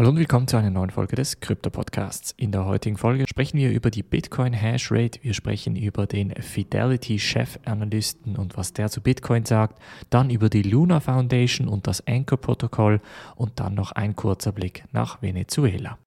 Hallo und willkommen zu einer neuen Folge des Krypto-Podcasts. In der heutigen Folge sprechen wir über die Bitcoin Hash Rate, wir sprechen über den Fidelity Chef-Analysten und was der zu Bitcoin sagt, dann über die Luna Foundation und das Anchor-Protokoll und dann noch ein kurzer Blick nach Venezuela.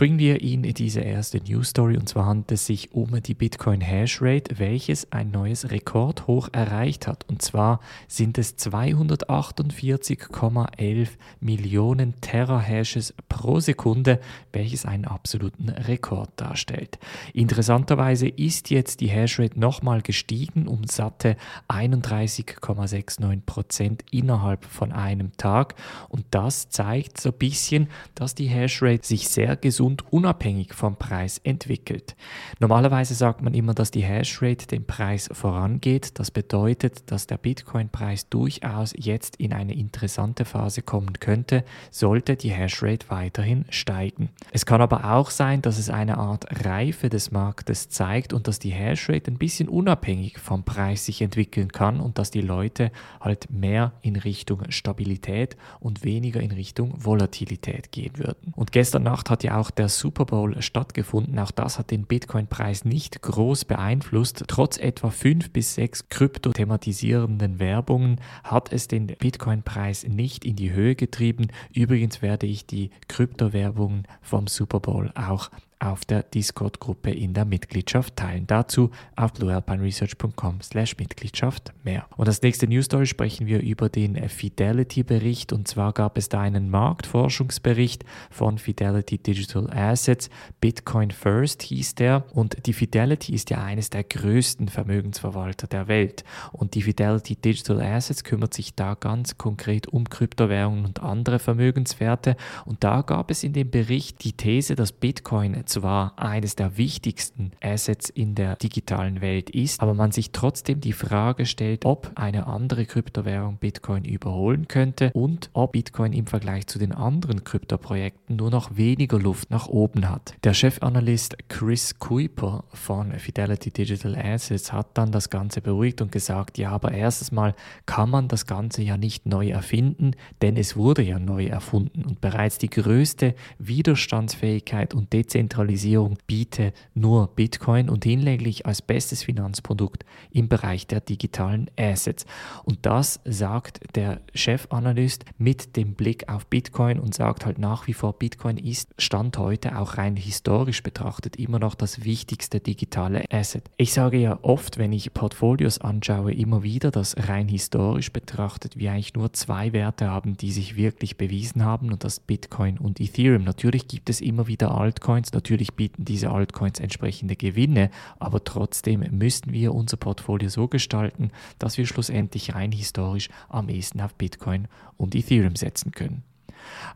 Springen wir in diese erste News Story und zwar handelt es sich um die Bitcoin Hash Rate, welches ein neues Rekordhoch erreicht hat. Und zwar sind es 248,11 Millionen Terahashes pro Sekunde, welches einen absoluten Rekord darstellt. Interessanterweise ist jetzt die Hashrate nochmal gestiegen um satte 31,69 Prozent innerhalb von einem Tag. Und das zeigt so ein bisschen, dass die Hashrate sich sehr gesund und unabhängig vom Preis entwickelt. Normalerweise sagt man immer, dass die Hashrate dem Preis vorangeht. Das bedeutet, dass der Bitcoin-Preis durchaus jetzt in eine interessante Phase kommen könnte, sollte die Hashrate weiterhin steigen. Es kann aber auch sein, dass es eine Art Reife des Marktes zeigt und dass die Hashrate ein bisschen unabhängig vom Preis sich entwickeln kann und dass die Leute halt mehr in Richtung Stabilität und weniger in Richtung Volatilität gehen würden. Und gestern Nacht hat ja auch der Super Bowl stattgefunden. Auch das hat den Bitcoin-Preis nicht groß beeinflusst. Trotz etwa fünf bis sechs krypto-thematisierenden Werbungen hat es den Bitcoin-Preis nicht in die Höhe getrieben. Übrigens werde ich die Kryptowerbungen vom Super Bowl auch auf der Discord-Gruppe in der Mitgliedschaft teilen. Dazu auf bluealpineresearch.com slash Mitgliedschaft mehr. Und als nächste News Story sprechen wir über den Fidelity-Bericht und zwar gab es da einen Marktforschungsbericht von Fidelity Digital Assets. Bitcoin First hieß der und die Fidelity ist ja eines der größten Vermögensverwalter der Welt und die Fidelity Digital Assets kümmert sich da ganz konkret um Kryptowährungen und andere Vermögenswerte und da gab es in dem Bericht die These, dass Bitcoin zwar eines der wichtigsten Assets in der digitalen Welt ist, aber man sich trotzdem die Frage stellt, ob eine andere Kryptowährung Bitcoin überholen könnte und ob Bitcoin im Vergleich zu den anderen Kryptoprojekten nur noch weniger Luft nach oben hat. Der Chefanalyst Chris Kuiper von Fidelity Digital Assets hat dann das Ganze beruhigt und gesagt, ja, aber erstens mal kann man das Ganze ja nicht neu erfinden, denn es wurde ja neu erfunden und bereits die größte Widerstandsfähigkeit und Dezentralisierung Dezentralisierung biete nur Bitcoin und hinlänglich als bestes Finanzprodukt im Bereich der digitalen Assets. Und das sagt der Chefanalyst mit dem Blick auf Bitcoin und sagt halt nach wie vor, Bitcoin ist Stand heute auch rein historisch betrachtet immer noch das wichtigste digitale Asset. Ich sage ja oft, wenn ich Portfolios anschaue, immer wieder, dass rein historisch betrachtet wir eigentlich nur zwei Werte haben, die sich wirklich bewiesen haben und das Bitcoin und Ethereum. Natürlich gibt es immer wieder Altcoins, Natürlich bieten diese Altcoins entsprechende Gewinne, aber trotzdem müssen wir unser Portfolio so gestalten, dass wir schlussendlich rein historisch am ehesten auf Bitcoin und Ethereum setzen können.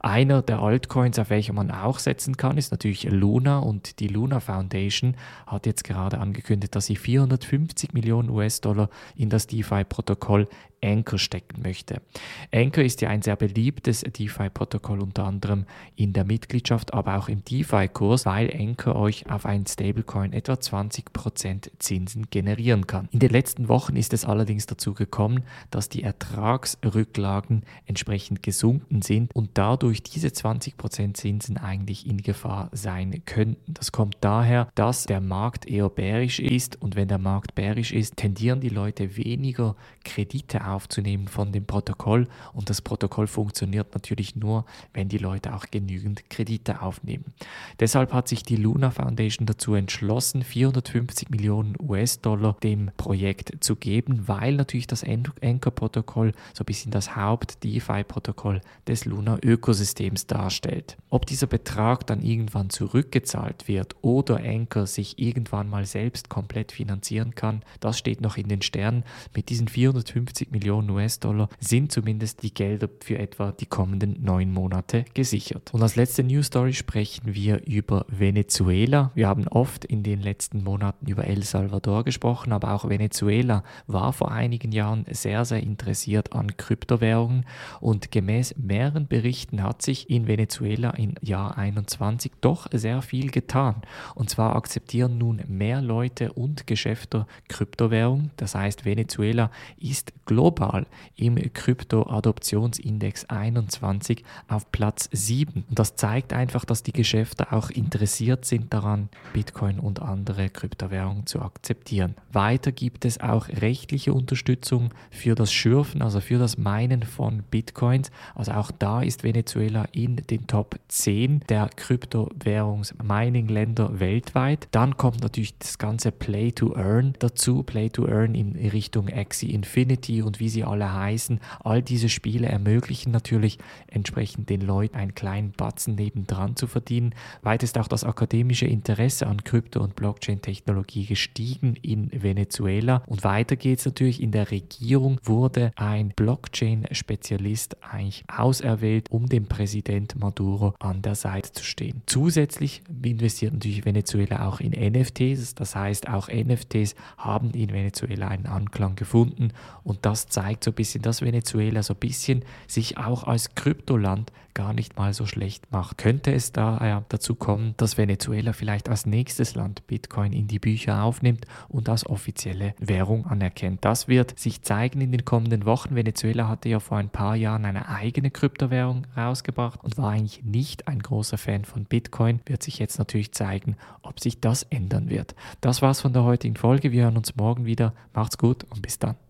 Einer der Altcoins, auf welche man auch setzen kann, ist natürlich Luna und die Luna Foundation hat jetzt gerade angekündigt, dass sie 450 Millionen US-Dollar in das DeFi-Protokoll Anchor stecken möchte. Anchor ist ja ein sehr beliebtes DeFi-Protokoll unter anderem in der Mitgliedschaft, aber auch im DeFi-Kurs, weil Anchor euch auf einen Stablecoin etwa 20% Zinsen generieren kann. In den letzten Wochen ist es allerdings dazu gekommen, dass die Ertragsrücklagen entsprechend gesunken sind und dadurch diese 20% Zinsen eigentlich in Gefahr sein könnten. Das kommt daher, dass der Markt eher bärisch ist und wenn der Markt bärisch ist, tendieren die Leute weniger Kredite aufzunehmen von dem Protokoll und das Protokoll funktioniert natürlich nur, wenn die Leute auch genügend Kredite aufnehmen. Deshalb hat sich die Luna Foundation dazu entschlossen, 450 Millionen US-Dollar dem Projekt zu geben, weil natürlich das Anchor-Protokoll so ein bisschen das Haupt-DeFi-Protokoll des Luna-Ökosystems darstellt. Ob dieser Betrag dann irgendwann zurückgezahlt wird oder Anchor sich irgendwann mal selbst komplett finanzieren kann, das steht noch in den Sternen. Mit diesen 450 Millionen Millionen US-Dollar sind zumindest die Gelder für etwa die kommenden neun Monate gesichert. Und als letzte News Story sprechen wir über Venezuela. Wir haben oft in den letzten Monaten über El Salvador gesprochen, aber auch Venezuela war vor einigen Jahren sehr, sehr interessiert an Kryptowährungen und gemäß mehreren Berichten hat sich in Venezuela im Jahr 21 doch sehr viel getan. Und zwar akzeptieren nun mehr Leute und Geschäfte Kryptowährungen. Das heißt, Venezuela ist global global im Krypto-Adoptionsindex 21 auf Platz 7. Und das zeigt einfach, dass die Geschäfte auch interessiert sind daran, Bitcoin und andere Kryptowährungen zu akzeptieren. Weiter gibt es auch rechtliche Unterstützung für das Schürfen, also für das Meinen von Bitcoins. Also auch da ist Venezuela in den Top 10 der Kryptowährungs-Mining-Länder weltweit. Dann kommt natürlich das ganze Play to Earn dazu. Play to Earn in Richtung Axie Infinity und wie sie alle heißen. All diese Spiele ermöglichen natürlich entsprechend den Leuten einen kleinen Batzen nebendran zu verdienen. Weit ist auch das akademische Interesse an Krypto- und Blockchain-Technologie gestiegen in Venezuela. Und weiter geht es natürlich in der Regierung wurde ein Blockchain-Spezialist eigentlich auserwählt, um dem Präsident Maduro an der Seite zu stehen. Zusätzlich investiert natürlich Venezuela auch in NFTs, das heißt auch NFTs haben in Venezuela einen Anklang gefunden und zeigt so ein bisschen, dass Venezuela so ein bisschen sich auch als Kryptoland gar nicht mal so schlecht macht. Könnte es daher dazu kommen, dass Venezuela vielleicht als nächstes Land Bitcoin in die Bücher aufnimmt und als offizielle Währung anerkennt? Das wird sich zeigen in den kommenden Wochen. Venezuela hatte ja vor ein paar Jahren eine eigene Kryptowährung rausgebracht und war eigentlich nicht ein großer Fan von Bitcoin. Wird sich jetzt natürlich zeigen, ob sich das ändern wird. Das war's von der heutigen Folge. Wir hören uns morgen wieder. Macht's gut und bis dann.